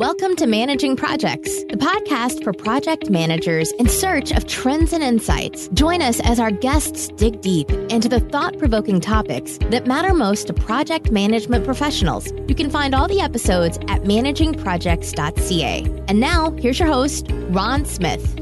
Welcome to Managing Projects, the podcast for project managers in search of trends and insights. Join us as our guests dig deep into the thought provoking topics that matter most to project management professionals. You can find all the episodes at managingprojects.ca. And now, here's your host, Ron Smith.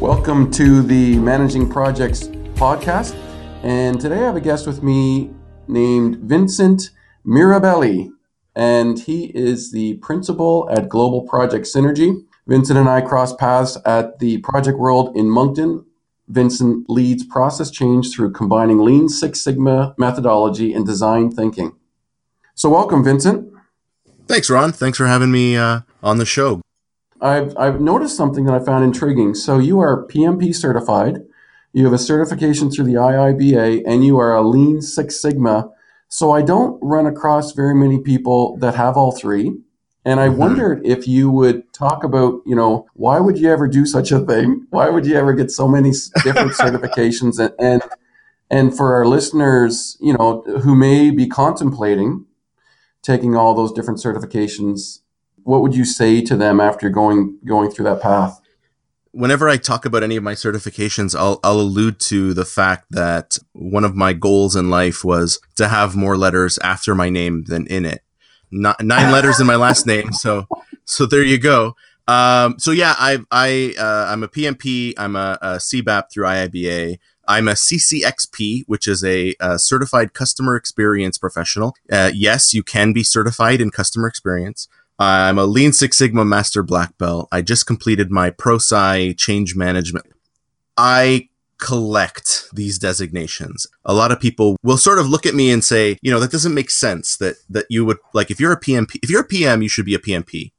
Welcome to the Managing Projects podcast. And today I have a guest with me named Vincent Mirabelli and he is the principal at Global Project Synergy. Vincent and I crossed paths at the Project World in Moncton. Vincent leads process change through combining Lean Six Sigma methodology and design thinking. So, welcome, Vincent. Thanks, Ron. Thanks for having me uh, on the show. I've, I've noticed something that I found intriguing. So, you are PMP certified, you have a certification through the IIBA, and you are a Lean Six Sigma so I don't run across very many people that have all three. And I mm-hmm. wondered if you would talk about, you know, why would you ever do such a thing? Why would you ever get so many different certifications? And, and, and for our listeners, you know, who may be contemplating taking all those different certifications, what would you say to them after going going through that path? Whenever I talk about any of my certifications, I'll, I'll allude to the fact that one of my goals in life was to have more letters after my name than in it. Not, nine letters in my last name. So, so there you go. Um, so yeah, I, I, uh, I'm a PMP. I'm a, a CBAP through IIBA. I'm a CCXP, which is a, a certified customer experience professional. Uh, yes, you can be certified in customer experience. I'm a Lean Six Sigma Master Black Belt. I just completed my ProSci change management. I collect these designations. A lot of people will sort of look at me and say, you know, that doesn't make sense that that you would like if you're a PMP, if you're a PM, you should be a PMP.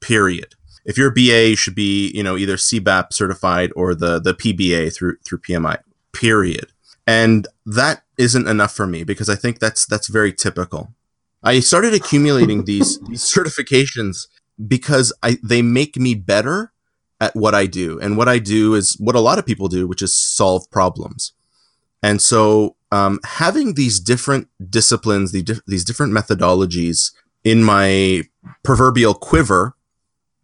Period. If you're a BA, you should be, you know, either CBAP certified or the the PBA through through PMI. Period. And that isn't enough for me because I think that's that's very typical. I started accumulating these, these certifications because I, they make me better at what I do. And what I do is what a lot of people do, which is solve problems. And so, um, having these different disciplines, the di- these different methodologies in my proverbial quiver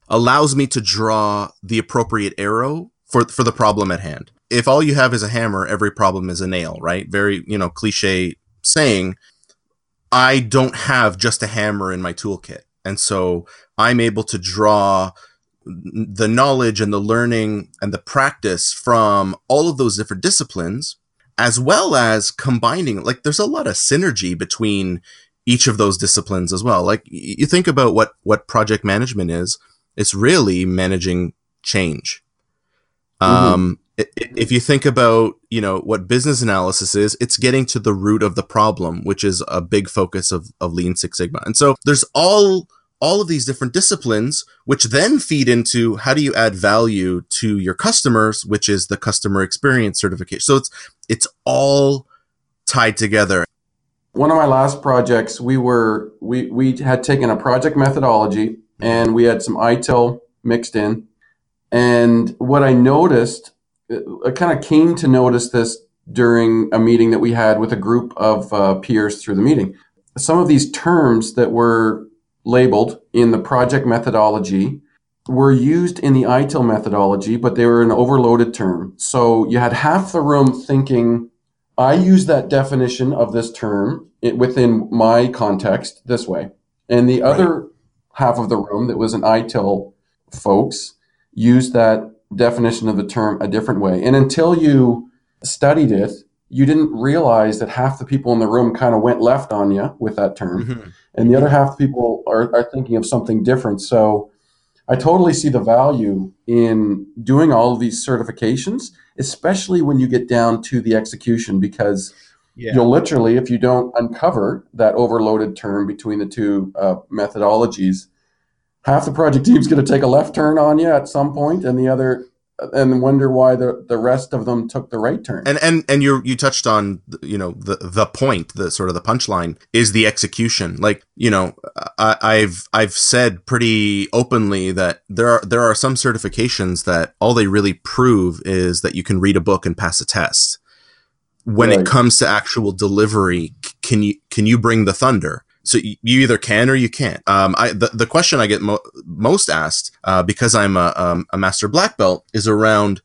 allows me to draw the appropriate arrow for, for the problem at hand. If all you have is a hammer, every problem is a nail, right? Very, you know, cliche saying. I don't have just a hammer in my toolkit. And so I'm able to draw the knowledge and the learning and the practice from all of those different disciplines, as well as combining, like, there's a lot of synergy between each of those disciplines as well. Like, you think about what, what project management is, it's really managing change. Mm-hmm. Um, if you think about you know what business analysis is it's getting to the root of the problem which is a big focus of, of lean six sigma. And so there's all all of these different disciplines which then feed into how do you add value to your customers which is the customer experience certification. So it's it's all tied together. One of my last projects we were we we had taken a project methodology and we had some itil mixed in. And what i noticed I kind of came to notice this during a meeting that we had with a group of uh, peers through the meeting. Some of these terms that were labeled in the project methodology were used in the ITIL methodology, but they were an overloaded term. So you had half the room thinking, I use that definition of this term within my context this way. And the other right. half of the room that was an ITIL folks used that definition of the term a different way. And until you studied it, you didn't realize that half the people in the room kind of went left on you with that term. Mm-hmm. And the other half the people are, are thinking of something different. So I totally see the value in doing all of these certifications, especially when you get down to the execution, because yeah. you'll literally, if you don't uncover that overloaded term between the two uh, methodologies, half the project team's going to take a left turn on you at some point, and the other and wonder why the the rest of them took the right turn. And and and you you touched on you know the the point, the sort of the punchline is the execution. Like you know, I, I've I've said pretty openly that there are there are some certifications that all they really prove is that you can read a book and pass a test. When right. it comes to actual delivery, can you can you bring the thunder? So you either can or you can't. Um, I, the, the question I get mo- most asked, uh, because I'm a, um, a master black belt is around,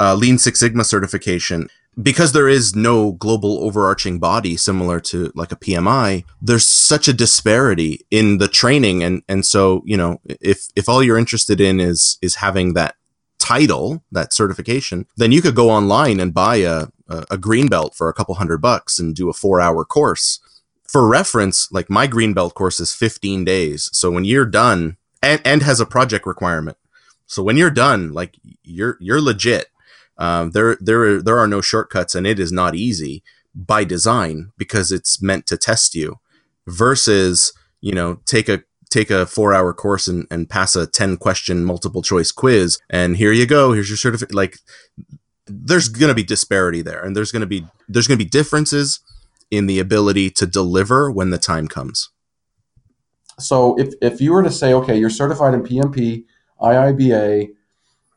uh, Lean Six Sigma certification. Because there is no global overarching body similar to like a PMI, there's such a disparity in the training. And, and so, you know, if, if all you're interested in is, is having that title, that certification, then you could go online and buy a, a, a green belt for a couple hundred bucks and do a four hour course. For reference, like my green belt course is 15 days. So when you're done and, and has a project requirement. So when you're done, like you're, you're legit. Um, there, there, there are no shortcuts and it is not easy by design because it's meant to test you versus, you know, take a take a four hour course and, and pass a 10 question multiple choice quiz and here you go here's your certificate like there's going to be disparity there and there's going to be there's going to be differences in the ability to deliver when the time comes so if, if you were to say okay you're certified in pmp iiba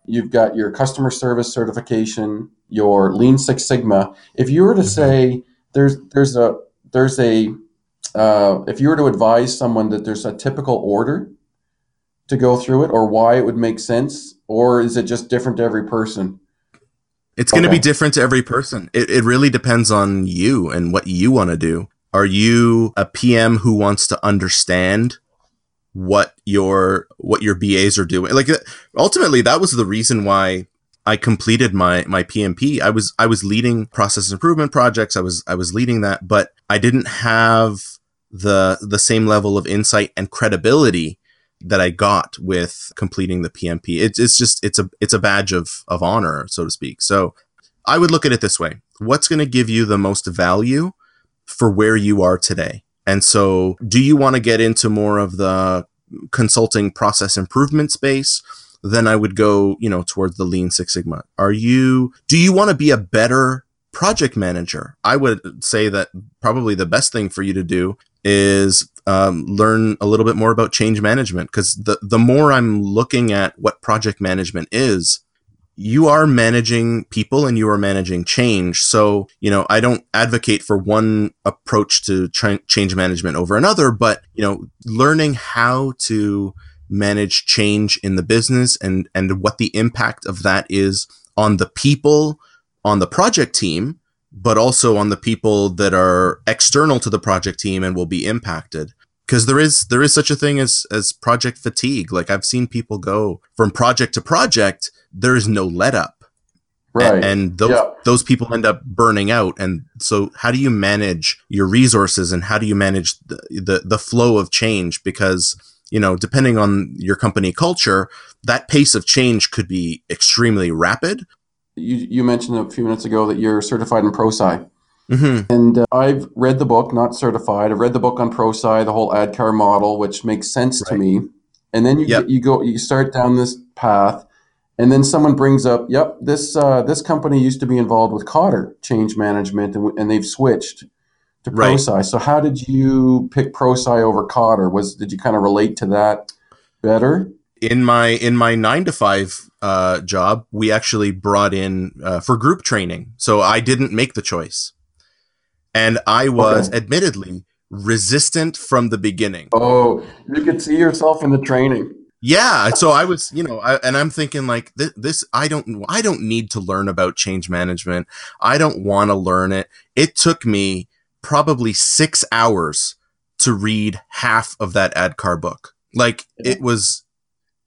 you've got your customer service certification your lean six sigma if you were to mm-hmm. say there's there's a there's a uh, if you were to advise someone that there's a typical order to go through it or why it would make sense, or is it just different to every person? It's going to be different to every person. It, it really depends on you and what you want to do. Are you a PM who wants to understand what your what your BAs are doing? Like ultimately, that was the reason why I completed my my PMP. I was I was leading process improvement projects. I was I was leading that, but I didn't have the the same level of insight and credibility that I got with completing the PMP. It's it's just it's a it's a badge of of honor, so to speak. So I would look at it this way: What's going to give you the most value for where you are today? And so, do you want to get into more of the consulting process improvement space? Then I would go, you know, towards the Lean Six Sigma. Are you? Do you want to be a better project manager? I would say that probably the best thing for you to do is um, learn a little bit more about change management because the the more I'm looking at what project management is, you are managing people and you are managing change. So you know I don't advocate for one approach to tra- change management over another, but you know learning how to manage change in the business and and what the impact of that is on the people on the project team but also on the people that are external to the project team and will be impacted. Because there is there is such a thing as as project fatigue. Like i've seen people go from project to project there is no let up right. and, and those yeah. those people end up burning out. And so how do you manage your resources and how do you manage the, the, the flow of change? Because you know depending on your company culture that pace of change could be extremely rapid you, you mentioned a few minutes ago that you're certified in ProSci. Mm-hmm. And uh, I've read the book, not certified. I've read the book on ProSci, the whole ADKAR model, which makes sense right. to me. And then you yep. you go you start down this path, and then someone brings up, "Yep, this uh, this company used to be involved with Kotter change management, and, and they've switched to ProSci." Right. So how did you pick ProSci over Kotter? Was did you kind of relate to that better? In my in my nine to five uh, job, we actually brought in uh, for group training. So I didn't make the choice, and I was okay. admittedly resistant from the beginning. Oh, you could see yourself in the training. Yeah, so I was, you know, I, and I'm thinking like this, this. I don't, I don't need to learn about change management. I don't want to learn it. It took me probably six hours to read half of that ADKAR book. Like it was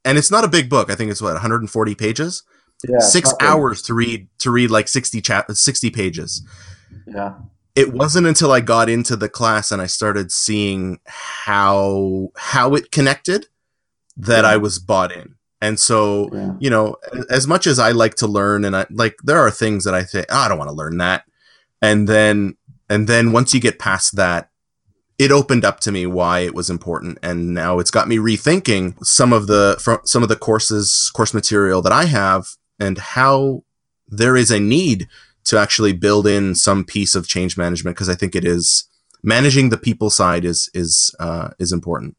and it's not a big book. I think it's what 140 pages. Yeah, six hours to read to read like 60 chat 60 pages. Yeah. It wasn't until I got into the class and I started seeing how how it connected that yeah. I was bought in. And so, yeah. you know, as much as I like to learn and I like there are things that I think oh, I don't want to learn that. And then and then once you get past that, it opened up to me why it was important and now it's got me rethinking some of the some of the courses course material that i have and how there is a need to actually build in some piece of change management because i think it is managing the people side is is uh, is important.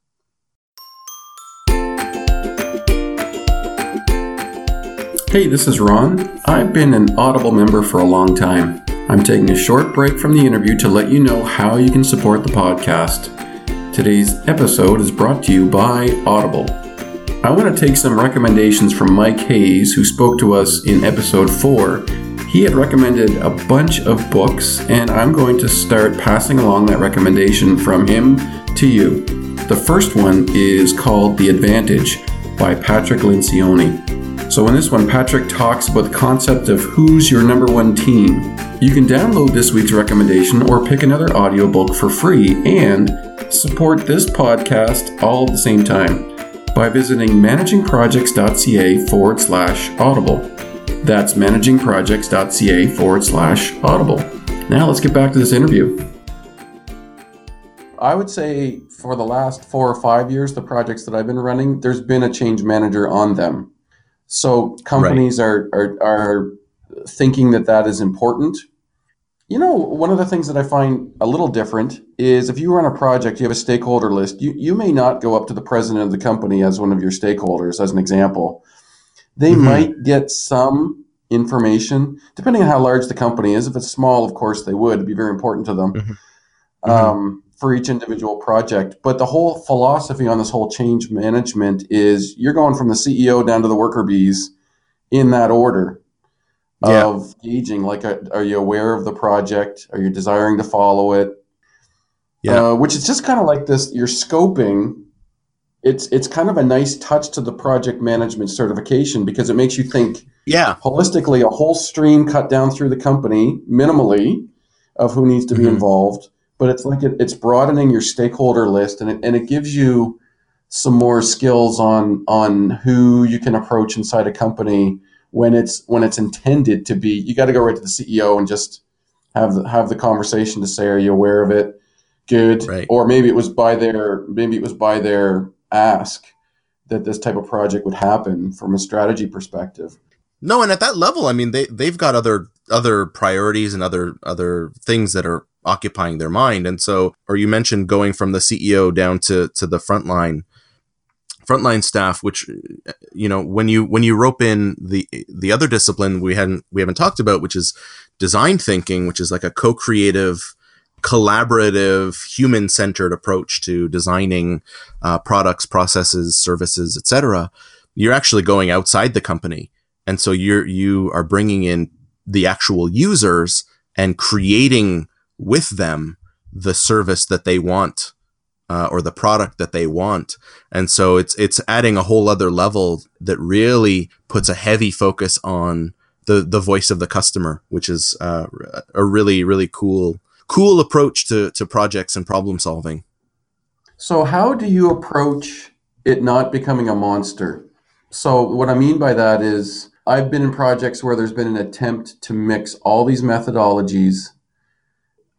Hey this is ron. I've been an audible member for a long time I'm taking a short break from the interview to let you know how you can support the podcast. Today's episode is brought to you by Audible. I want to take some recommendations from Mike Hayes, who spoke to us in episode 4. He had recommended a bunch of books, and I'm going to start passing along that recommendation from him to you. The first one is called The Advantage by Patrick Lencioni. So, in this one, Patrick talks about the concept of who's your number one team. You can download this week's recommendation or pick another audiobook for free and support this podcast all at the same time by visiting managingprojects.ca forward slash audible. That's managingprojects.ca forward slash audible. Now let's get back to this interview. I would say for the last four or five years, the projects that I've been running, there's been a change manager on them. So companies right. are, are, are thinking that that is important. You know, one of the things that I find a little different is if you run a project, you have a stakeholder list. You, you may not go up to the president of the company as one of your stakeholders, as an example. They mm-hmm. might get some information, depending on how large the company is. If it's small, of course, they would. It'd be very important to them. Mm-hmm. Um, for each individual project. But the whole philosophy on this whole change management is you're going from the CEO down to the worker bees in that order yeah. of gauging. Like, are you aware of the project? Are you desiring to follow it? Yeah. Uh, which is just kind of like this. You're scoping. It's it's kind of a nice touch to the project management certification because it makes you think. Yeah. Holistically, a whole stream cut down through the company minimally of who needs to be mm-hmm. involved but it's like it, it's broadening your stakeholder list and it, and it gives you some more skills on on who you can approach inside a company when it's when it's intended to be. You got to go right to the CEO and just have the, have the conversation to say are you aware of it? Good. Right. or maybe it was by their maybe it was by their ask that this type of project would happen from a strategy perspective. No and at that level i mean they they've got other other priorities and other other things that are occupying their mind. And so, or you mentioned going from the CEO down to to the frontline frontline staff, which you know when you when you rope in the the other discipline we hadn't we haven't talked about, which is design thinking, which is like a co-creative collaborative human centered approach to designing uh, products processes services etc you're actually going outside the company and so you're you are bringing in the actual users and creating with them the service that they want uh, or the product that they want. And so it's it's adding a whole other level that really puts a heavy focus on the the voice of the customer, which is uh, a really really cool cool approach to to projects and problem solving. So how do you approach it not becoming a monster? So what I mean by that is I've been in projects where there's been an attempt to mix all these methodologies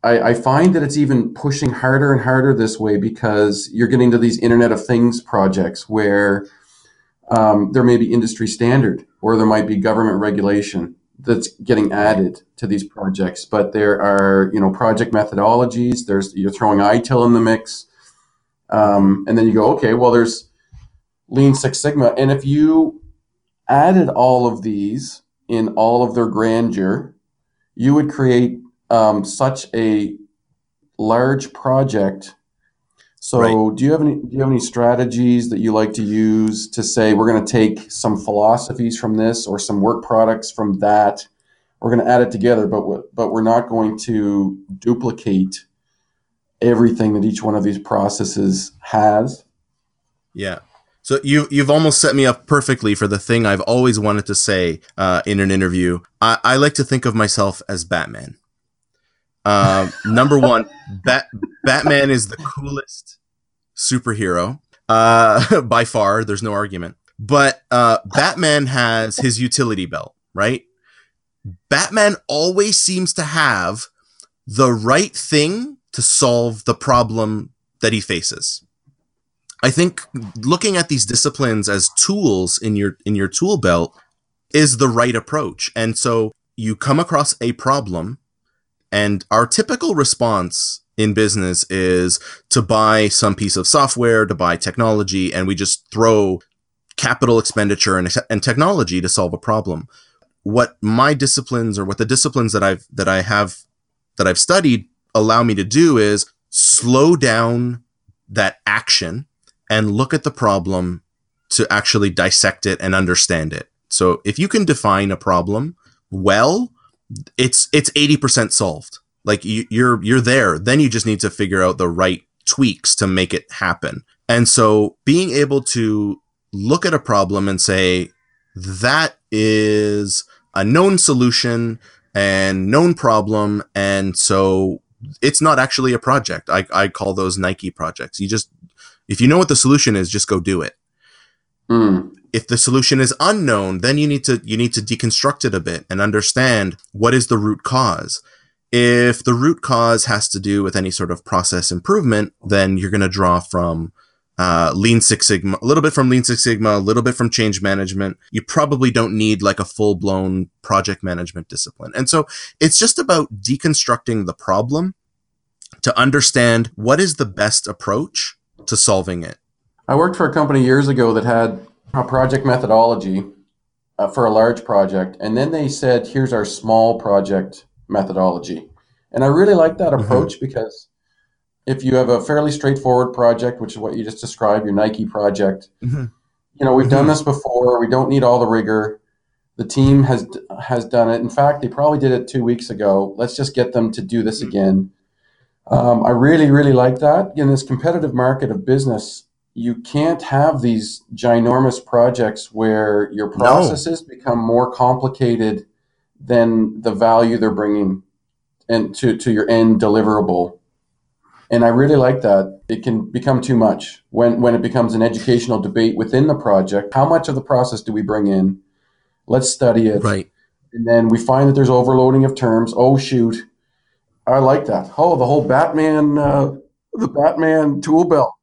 I, I, find that it's even pushing harder and harder this way because you're getting to these Internet of Things projects where um, there may be industry standard or there might be government regulation that's getting added to these projects. But there are, you know, project methodologies. There's you're throwing ITIL in the mix, um, and then you go, okay, well, there's Lean Six Sigma, and if you added all of these in all of their grandeur, you would create um, such a large project. So, right. do you have any do you have any strategies that you like to use to say we're going to take some philosophies from this or some work products from that? We're going to add it together, but but we're not going to duplicate everything that each one of these processes has. Yeah. So you you've almost set me up perfectly for the thing I've always wanted to say uh, in an interview. I, I like to think of myself as Batman. Uh, number one, Bat- Batman is the coolest superhero uh, by far. There's no argument. But uh, Batman has his utility belt, right? Batman always seems to have the right thing to solve the problem that he faces. I think looking at these disciplines as tools in your in your tool belt is the right approach. And so you come across a problem and our typical response in business is to buy some piece of software, to buy technology, and we just throw capital expenditure and, and technology to solve a problem. What my disciplines or what the disciplines that I've that I have that I've studied allow me to do is slow down that action and look at the problem to actually dissect it and understand it. So if you can define a problem well, it's it's 80% solved. Like you, you're you're there. Then you just need to figure out the right tweaks to make it happen. And so being able to look at a problem and say that is a known solution and known problem and so it's not actually a project. I, I call those Nike projects. You just if you know what the solution is, just go do it. Mm. If the solution is unknown, then you need to you need to deconstruct it a bit and understand what is the root cause. If the root cause has to do with any sort of process improvement, then you're going to draw from uh, Lean Six Sigma, a little bit from Lean Six Sigma, a little bit from change management. You probably don't need like a full blown project management discipline. And so it's just about deconstructing the problem to understand what is the best approach to solving it. I worked for a company years ago that had a project methodology uh, for a large project, and then they said, "Here's our small project methodology." And I really like that Mhm. approach because if you have a fairly straightforward project, which is what you just described, your Nike project, Mhm. you know, we've done Mhm. this before. We don't need all the rigor. The team has has done it. In fact, they probably did it two weeks ago. Let's just get them to do this again. Um, I really, really like that. In this competitive market of business, you can't have these ginormous projects where your processes become more complicated than the value they're bringing and to, to your end deliverable. And I really like that. It can become too much when, when it becomes an educational debate within the project. How much of the process do we bring in? Let's study it. Right. And then we find that there's overloading of terms. Oh, shoot. I like that. Oh, the whole Batman, uh, the Batman tool belt.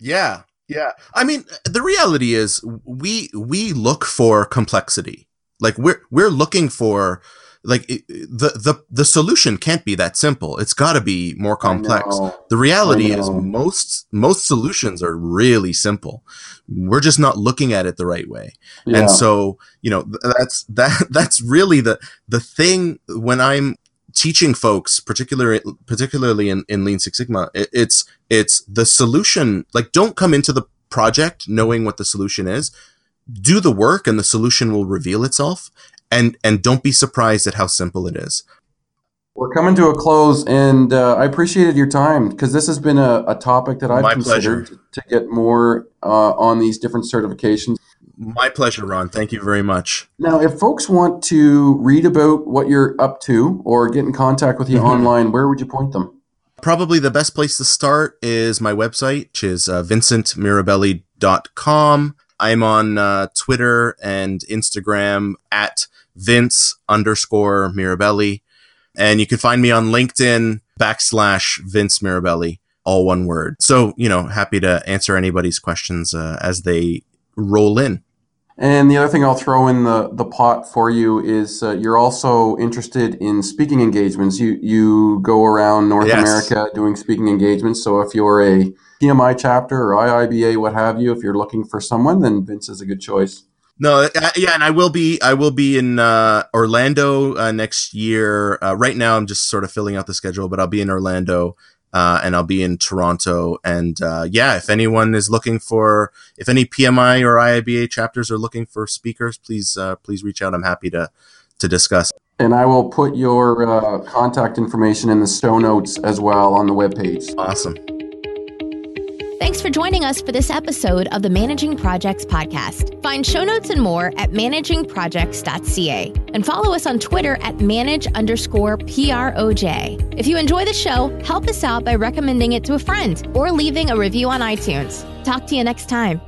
Yeah. Yeah. I mean, the reality is we we look for complexity. Like we're we're looking for like it- the the the solution can't be that simple. It's got to be more complex. The reality is most most solutions are really simple. We're just not looking at it the right way. Yeah. And so, you know, that's that that's really the the thing when I'm teaching folks, particularly particularly in, in Lean Six Sigma, it, it's it's the solution. Like, don't come into the project knowing what the solution is. Do the work, and the solution will reveal itself. And and don't be surprised at how simple it is. We're coming to a close, and uh, I appreciated your time because this has been a, a topic that I've My considered pleasure. to get more uh, on these different certifications. My pleasure, Ron. Thank you very much. Now, if folks want to read about what you're up to or get in contact with you Mhm. online, where would you point them? Probably the best place to start is my website, which is uh, vincentmirabelli.com. I'm on uh, Twitter and Instagram at Vince underscore Mirabelli. And you can find me on LinkedIn backslash Vince Mirabelli, all one word. So, you know, happy to answer anybody's questions uh, as they roll in. And the other thing I'll throw in the, the pot for you is uh, you're also interested in speaking engagements. You you go around North Yes. America doing speaking engagements. So if you're a PMI chapter or IIBA, what have you, if you're looking for someone, then Vince is a good choice. No, uh, yeah, and I will be. I will be in uh, Orlando uh, next year. Uh, right now, I'm just sort of filling out the schedule, but I'll be in Orlando uh, and I'll be in Toronto. And uh, yeah, if anyone is looking for, if any PMI or IIBA chapters are looking for speakers, please uh, please reach out. I'm happy to to discuss. And I will put your uh, contact information in the show notes as well on the webpage. Awesome. Thanks for joining us for this episode of the Managing Projects podcast. Find show notes and more at managingprojects.ca and follow us on Twitter at manage underscore PROJ. If you enjoy the show, help us out by recommending it to a friend or leaving a review on iTunes. Talk to you next time.